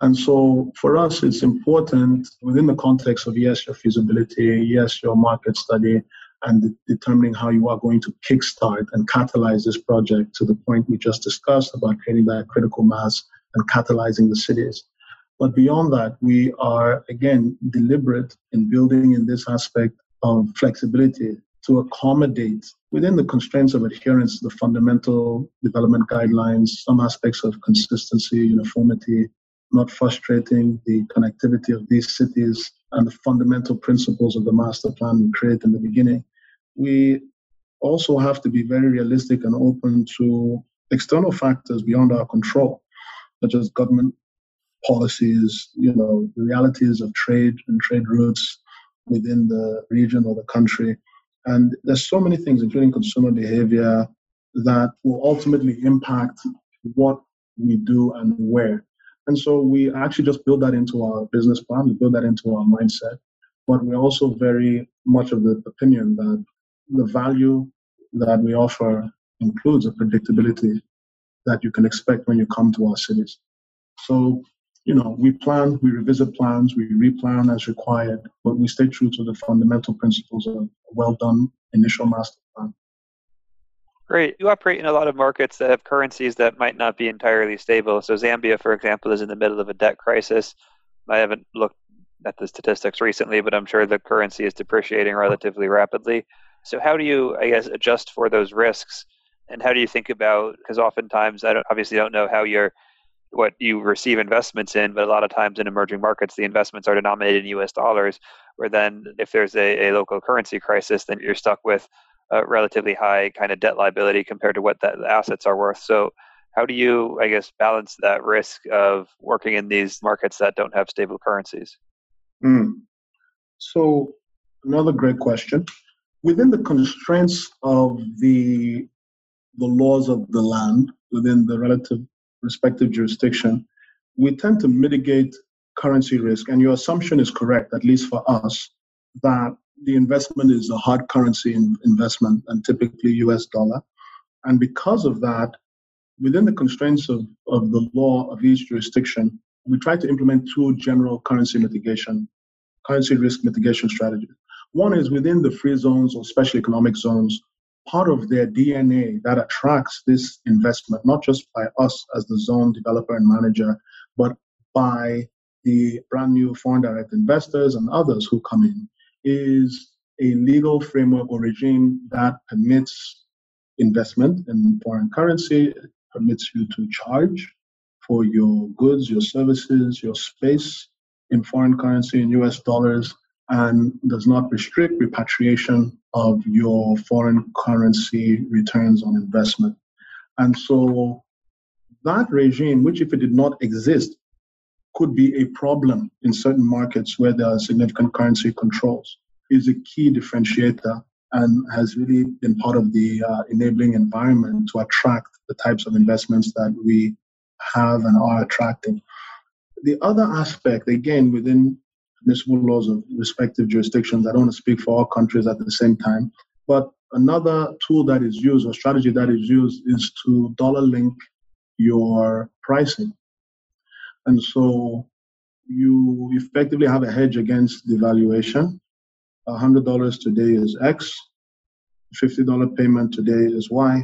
And so for us, it's important within the context of yes, your feasibility, yes, your market study, and determining how you are going to kickstart and catalyze this project to the point we just discussed about creating that critical mass and catalyzing the cities. But beyond that, we are again deliberate in building in this aspect of flexibility to accommodate within the constraints of adherence to the fundamental development guidelines, some aspects of consistency, uniformity, not frustrating the connectivity of these cities and the fundamental principles of the master plan we created in the beginning. We also have to be very realistic and open to external factors beyond our control, such as government policies, you know, the realities of trade and trade routes within the region or the country. And there's so many things, including consumer behavior, that will ultimately impact what we do and where. And so we actually just build that into our business plan, we build that into our mindset. But we're also very much of the opinion that the value that we offer includes a predictability that you can expect when you come to our cities. So, you know, we plan, we revisit plans, we replan as required, but we stay true to the fundamental principles of a well done initial master plan. Great. You operate in a lot of markets that have currencies that might not be entirely stable. So Zambia, for example, is in the middle of a debt crisis. I haven't looked at the statistics recently, but I'm sure the currency is depreciating relatively rapidly. So how do you, I guess, adjust for those risks? And how do you think about? Because oftentimes, I don't, obviously don't know how you're what you receive investments in, but a lot of times in emerging markets, the investments are denominated in US dollars, where then if there's a, a local currency crisis, then you're stuck with a relatively high kind of debt liability compared to what the assets are worth. So, how do you, I guess, balance that risk of working in these markets that don't have stable currencies? Mm. So, another great question. Within the constraints of the the laws of the land within the relative respective jurisdiction, we tend to mitigate currency risk. And your assumption is correct, at least for us, that the investment is a hard currency investment and typically US dollar. And because of that, within the constraints of, of the law of each jurisdiction, we try to implement two general currency mitigation, currency risk mitigation strategies. One is within the free zones or special economic zones, part of their DNA that attracts this investment, not just by us as the zone developer and manager, but by the brand new foreign direct investors and others who come in, is a legal framework or regime that permits investment in foreign currency, permits you to charge for your goods, your services, your space in foreign currency in US dollars, and does not restrict repatriation of your foreign currency returns on investment. And so that regime, which if it did not exist, could be a problem in certain markets where there are significant currency controls, is a key differentiator and has really been part of the uh, enabling environment to attract the types of investments that we have and are attracting. The other aspect, again, within municipal laws of respective jurisdictions. I don't want to speak for all countries at the same time. But another tool that is used or strategy that is used is to dollar link your pricing. And so you effectively have a hedge against devaluation. $100 today is X, $50 payment today is Y,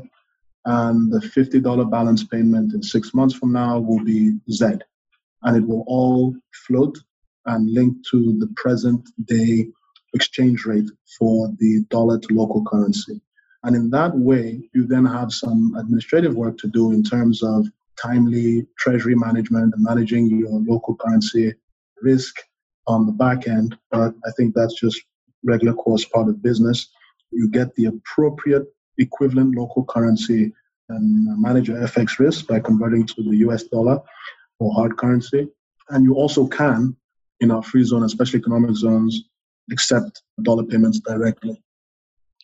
and the $50 balance payment in six months from now will be Z. And it will all float and linked to the present day exchange rate for the dollar to local currency. And in that way, you then have some administrative work to do in terms of timely treasury management and managing your local currency risk on the back end. But I think that's just regular course part of business. You get the appropriate equivalent local currency and manage your FX risk by converting to the US dollar or hard currency. And you also can in our free zone, especially economic zones, accept dollar payments directly.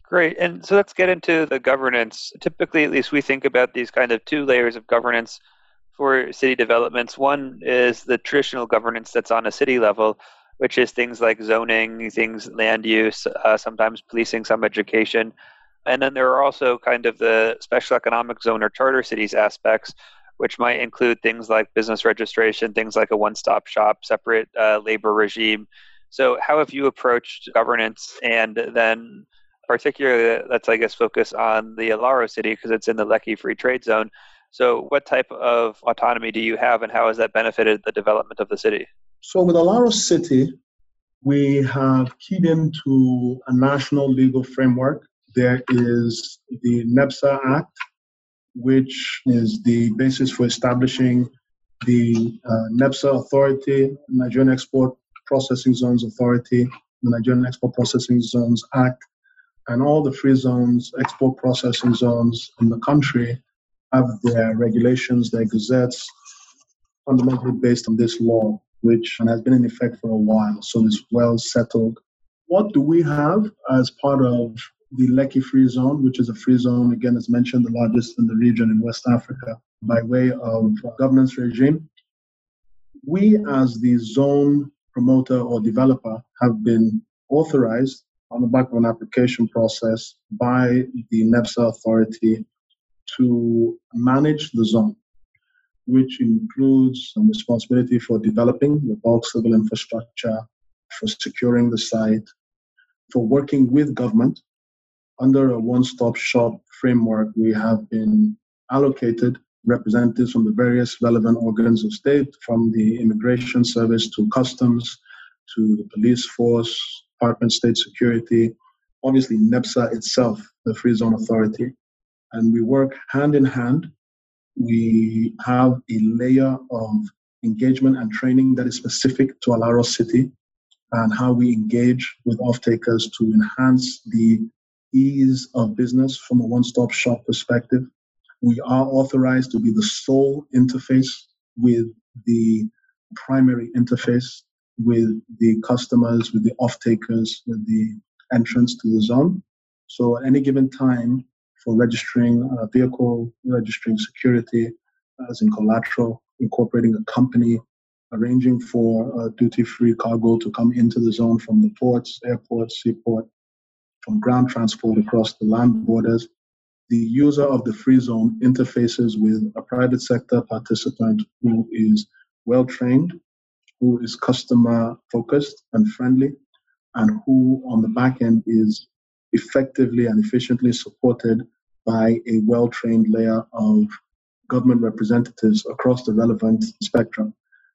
Great. And so let's get into the governance. Typically, at least, we think about these kind of two layers of governance for city developments. One is the traditional governance that's on a city level, which is things like zoning, things land use, uh, sometimes policing, some education. And then there are also kind of the special economic zone or charter cities aspects, which might include things like business registration, things like a one stop shop, separate uh, labor regime. So, how have you approached governance? And then, particularly, let's, I guess, focus on the Alaro city because it's in the Lekki Free Trade Zone. So, what type of autonomy do you have, and how has that benefited the development of the city? So, with Alaro City, we have keyed into a national legal framework. There is the NEPZA Act, which is the basis for establishing the uh, NEPZA Authority, Nigerian Export Processing Zones Authority, the Nigerian Export Processing Zones Act, and all the free zones, export processing zones in the country have their regulations, their gazettes, fundamentally based on this law, which has been in effect for a while, so it's well settled. What do we have as part of the Lekki Free Zone, which is a free zone, again, as mentioned, the largest in the region in West Africa by way of governance regime. We, as the zone promoter or developer, have been authorized on the back of an application process by the NEPZA authority to manage the zone, which includes some responsibility for developing the bulk civil infrastructure, for securing the site, for working with government under a one stop shop framework, we have been allocated representatives from the various relevant organs of state, from the immigration service to customs to the police force, Department of State Security, obviously NEPZA itself, the Free Zone Authority. And we work hand in hand. We have a layer of engagement and training that is specific to Alaro City and how we engage with off-takers to enhance the ease of business from a one-stop shop perspective. We are authorized to be the sole interface with the primary interface with the customers, with the off-takers, with the entrance to the zone. So at any given time, for registering a vehicle, registering security as in collateral, incorporating a company, arranging for a duty-free cargo to come into the zone from the ports, airports, seaport, from ground transport across the land borders. The user of the free zone interfaces with a private sector participant who is well trained, who is customer focused and friendly, and who on the back end is effectively and efficiently supported by a well trained layer of government representatives across the relevant spectrum.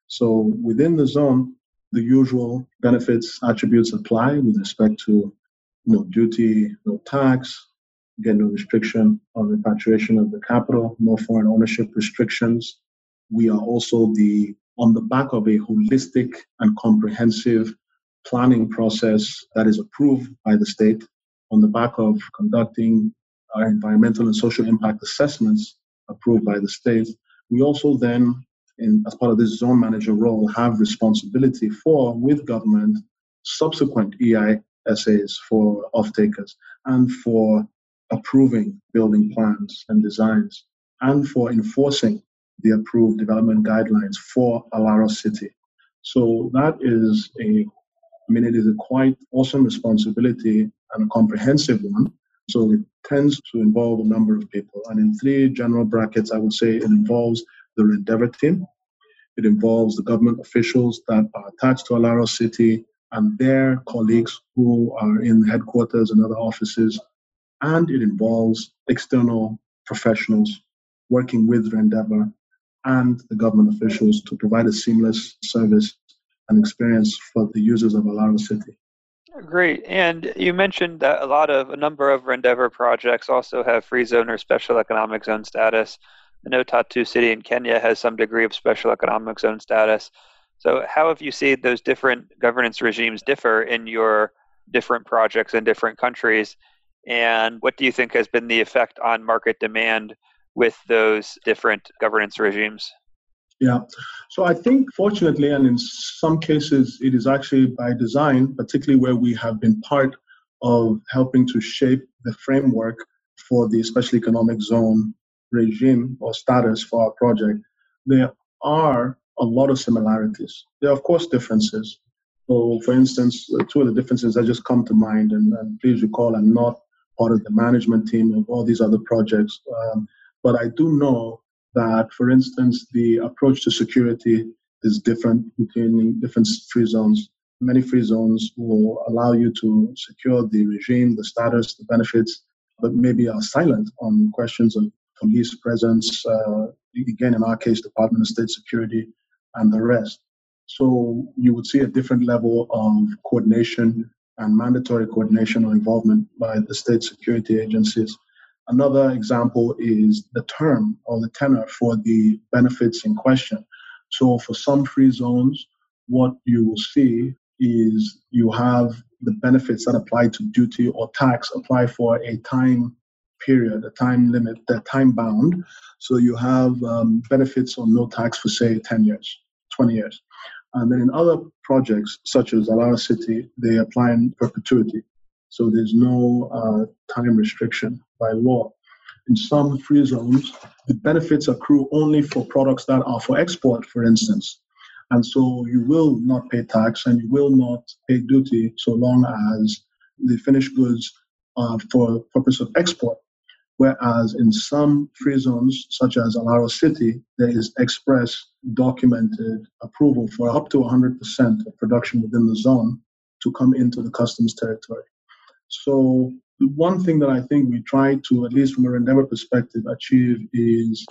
So within the zone, the usual benefits attributes apply with respect to no duty, no tax, again, no restriction on repatriation of the capital, no foreign ownership restrictions. We are also the on the back of a holistic and comprehensive planning process that is approved by the state on the back of conducting our environmental and social impact assessments approved by the state. We also then, in, as part of this zone manager role, have responsibility for, with government, subsequent EISAs for off-takers and for approving building plans and designs and for enforcing the approved development guidelines for Alaro City. So that is a I mean, it is a quite awesome responsibility and a comprehensive one. So it tends to involve a number of people. And in three general brackets, I would say it involves the Rendeavour team, it involves the government officials that are attached to Alaro City and their colleagues who are in headquarters and other offices, and it involves external professionals working with Rendeavour and the government officials to provide a seamless service and experience for the users of Alaro City. Great. And you mentioned that a lot of a number of Rendeavour projects also have free zone or special economic zone status. I know Tatu City in Kenya has some degree of special economic zone status. So, how have you seen those different governance regimes differ in your different projects in different countries? And what do you think has been the effect on market demand with those different governance regimes? Yeah. So I think, fortunately, and in some cases, it is actually by design, particularly where we have been part of helping to shape the framework for the special economic zone regime or status for our project. There are a lot of similarities. There are, of course, differences. So, for instance, two of the differences that just come to mind, and, and please recall, I'm not part of the management team of all these other projects, um, but I do know that, for instance, the approach to security is different between different free zones. Many free zones will allow you to secure the regime, the status, the benefits, but maybe are silent on questions of police presence, uh, again, in our case, Department of State Security, and the rest. So you would see a different level of coordination and mandatory coordination or involvement by the state security agencies Another example is the term or the tenor for the benefits in question. So for some free zones, what you will see is you have the benefits that apply to duty or tax apply for a time period, a time limit, a time bound. So you have um, benefits on no tax for say 10 years, 20 years. And then in other projects, such as Alaro City, they apply in perpetuity. So there's no uh, time restriction by law. In some free zones, the benefits accrue only for products that are for export, for instance. And so you will not pay tax and you will not pay duty so long as the finished goods are for purpose of export. Whereas in some free zones, such as Alaro City, there is express documented approval for up to 100% of production within the zone to come into the customs territory. So the one thing that I think we try to, at least from a Rendeavour perspective, achieve is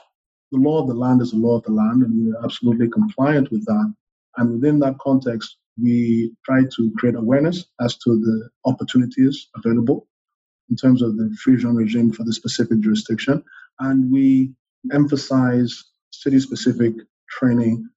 the law of the land is the law of the land, and we're absolutely compliant with that. And within that context, we try to create awareness as to the opportunities available in terms of the free zone regime for the specific jurisdiction. And we emphasize city specific training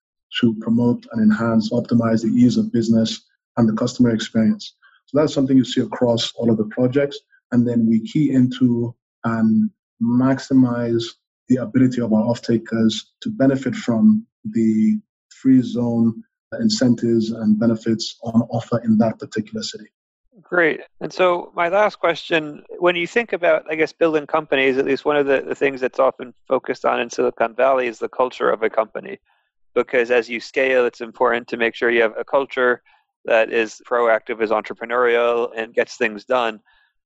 to promote and enhance, optimize the ease of business and the customer experience. So that's something you see across all of the projects. And then we key into and maximize the ability of our off-takers to benefit from the free zone incentives and benefits on offer in that particular city. Great. And so, my last question when you think about, I guess, building companies, at least one of the, the things that's often focused on in Silicon Valley is the culture of a company. Because as you scale, it's important to make sure you have a culture that is proactive, is entrepreneurial, and gets things done.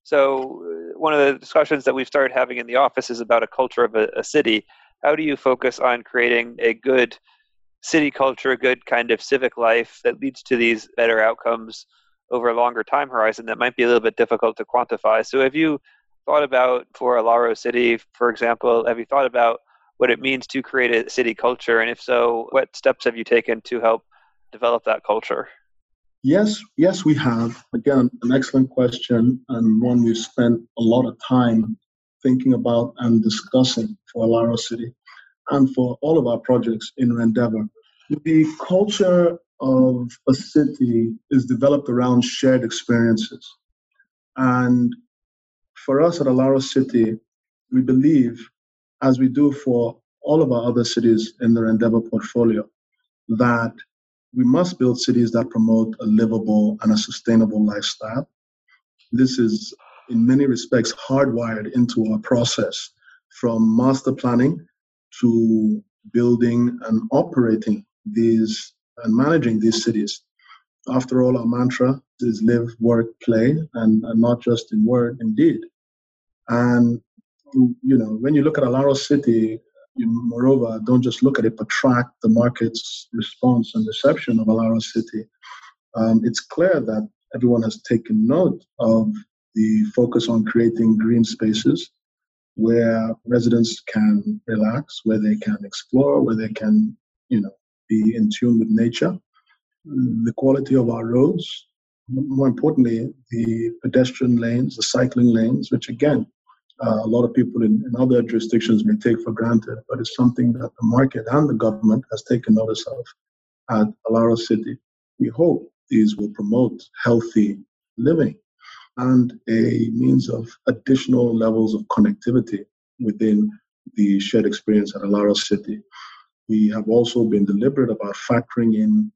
So, uh, one of the discussions that we've started having in the office is about a culture of a, a city. How do you focus on creating a good city culture, a good kind of civic life that leads to these better outcomes over a longer time horizon that might be a little bit difficult to quantify? So, have you thought about for Alaro City, for example, have you thought about what it means to create a city culture? And if so, what steps have you taken to help develop that culture? Yes, yes, we have. Again, an excellent question and one we've spent a lot of time thinking about and discussing for Alaro City and for all of our projects in Rendeavour. The culture of a city is developed around shared experiences. And for us at Alaro City, we believe, as we do for all of our other cities in the Rendeavour portfolio, that we must build cities that promote a livable and a sustainable lifestyle. This is, in many respects, hardwired into our process from master planning to building and operating these and managing these cities. After all, our mantra is live, work, play, and, and not just in word, indeed. And, you know, when you look at Alaro City, you, moreover, don't just look at it, but track the market's response and reception of Alaro City. Um, it's clear that everyone has taken note of the focus on creating green spaces where residents can relax, where they can explore, where they can, you know, be in tune with nature. The quality of our roads, more importantly, the pedestrian lanes, the cycling lanes, which again uh, a lot of people in, in, other jurisdictions may take for granted, but it's something that the market and the government has taken notice of at Alaro City. We hope these will promote healthy living and a means of additional levels of connectivity within the shared experience at Alaro City. We have also been deliberate about factoring in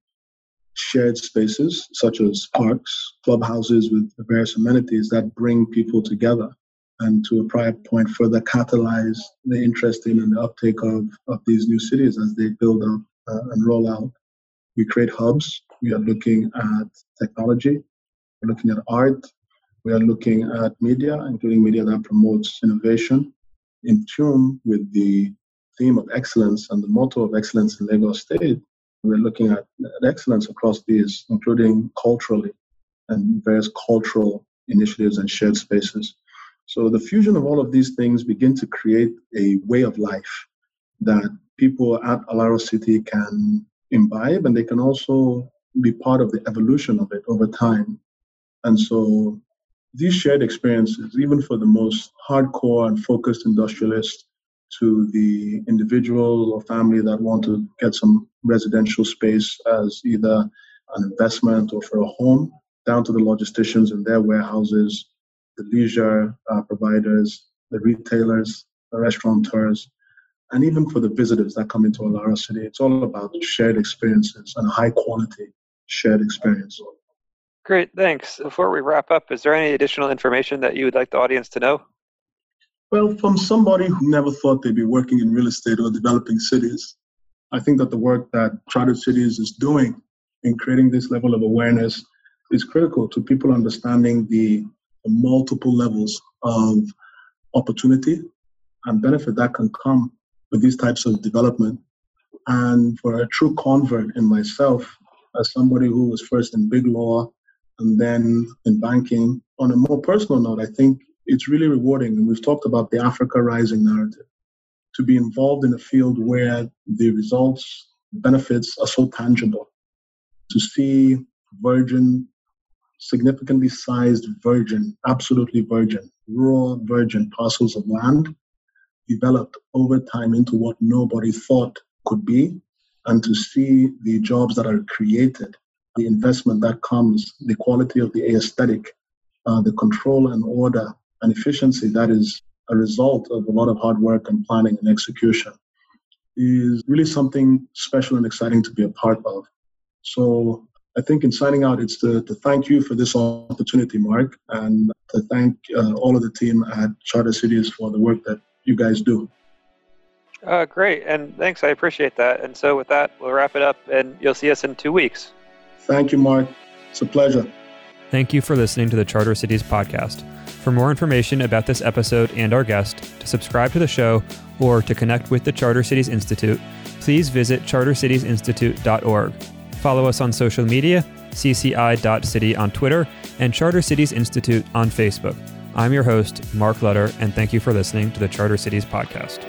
shared spaces such as parks, clubhouses with various amenities that bring people together and to a prior point further catalyze the interest in and the uptake of, of these new cities as they build up uh, and roll out. We create hubs. We are looking at technology. We're looking at art. We are looking at media, including media that promotes innovation in tune with the theme of excellence and the motto of excellence in Lagos State. We're looking at, excellence across these, including culturally and various cultural initiatives and shared spaces. So the fusion of all of these things begin to create a way of life that people at Alaro City can imbibe and they can also be part of the evolution of it over time. And so these shared experiences, even for the most hardcore and focused industrialist to the individual or family that want to get some residential space as either an investment or for a home, down to the logisticians and their warehouses the leisure uh, providers, the retailers, the restaurateurs, and even for the visitors that come into Alaro City. It's all about shared experiences and high quality shared experience. Great, thanks. Before we wrap up, is there any additional information that you would like the audience to know? Well, from somebody who never thought they'd be working in real estate or developing cities, I think that the work that Chartered Cities is doing in creating this level of awareness is critical to people understanding the multiple levels of opportunity and benefit that can come with these types of development. And for a true convert in myself, as somebody who was first in big law and then in banking, on a more personal note, I think it's really rewarding. And we've talked about the Africa Rising narrative to be involved in a field where the results, benefits are so tangible. To see virgin, significantly sized virgin, absolutely virgin, raw virgin parcels of land developed over time into what nobody thought could be, and to see the jobs that are created, the investment that comes, the quality of the aesthetic, uh, the control and order and efficiency that is a result of a lot of hard work and planning and execution is really something special and exciting to be a part of. So I think in signing out, it's to, to thank you for this opportunity, Mark, and to thank uh, all of the team at Charter Cities for the work that you guys do. Uh, great, and thanks. I appreciate that. And so with that, we'll wrap it up, and you'll see us in two weeks. Thank you, Mark. It's a pleasure. Thank you for listening to the Charter Cities podcast. For more information about this episode and our guest, to subscribe to the show, or to connect with the Charter Cities Institute, please visit chartercitiesinstitute.org. Follow us on social media, cci.city on Twitter, and Charter Cities Institute on Facebook. I'm your host, Mark Lutter, and thank you for listening to the Charter Cities podcast.